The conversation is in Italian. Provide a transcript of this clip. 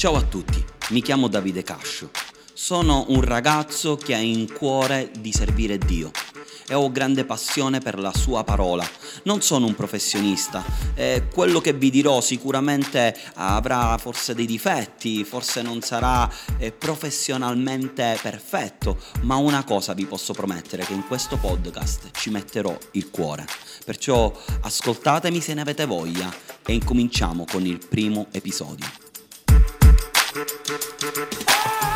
Ciao a tutti, mi chiamo Davide Cascio. Sono un ragazzo che ha in cuore di servire Dio e ho grande passione per la sua parola. Non sono un professionista, eh, quello che vi dirò sicuramente avrà forse dei difetti, forse non sarà eh, professionalmente perfetto, ma una cosa vi posso promettere che in questo podcast ci metterò il cuore. Perciò ascoltatemi se ne avete voglia e incominciamo con il primo episodio. Ah!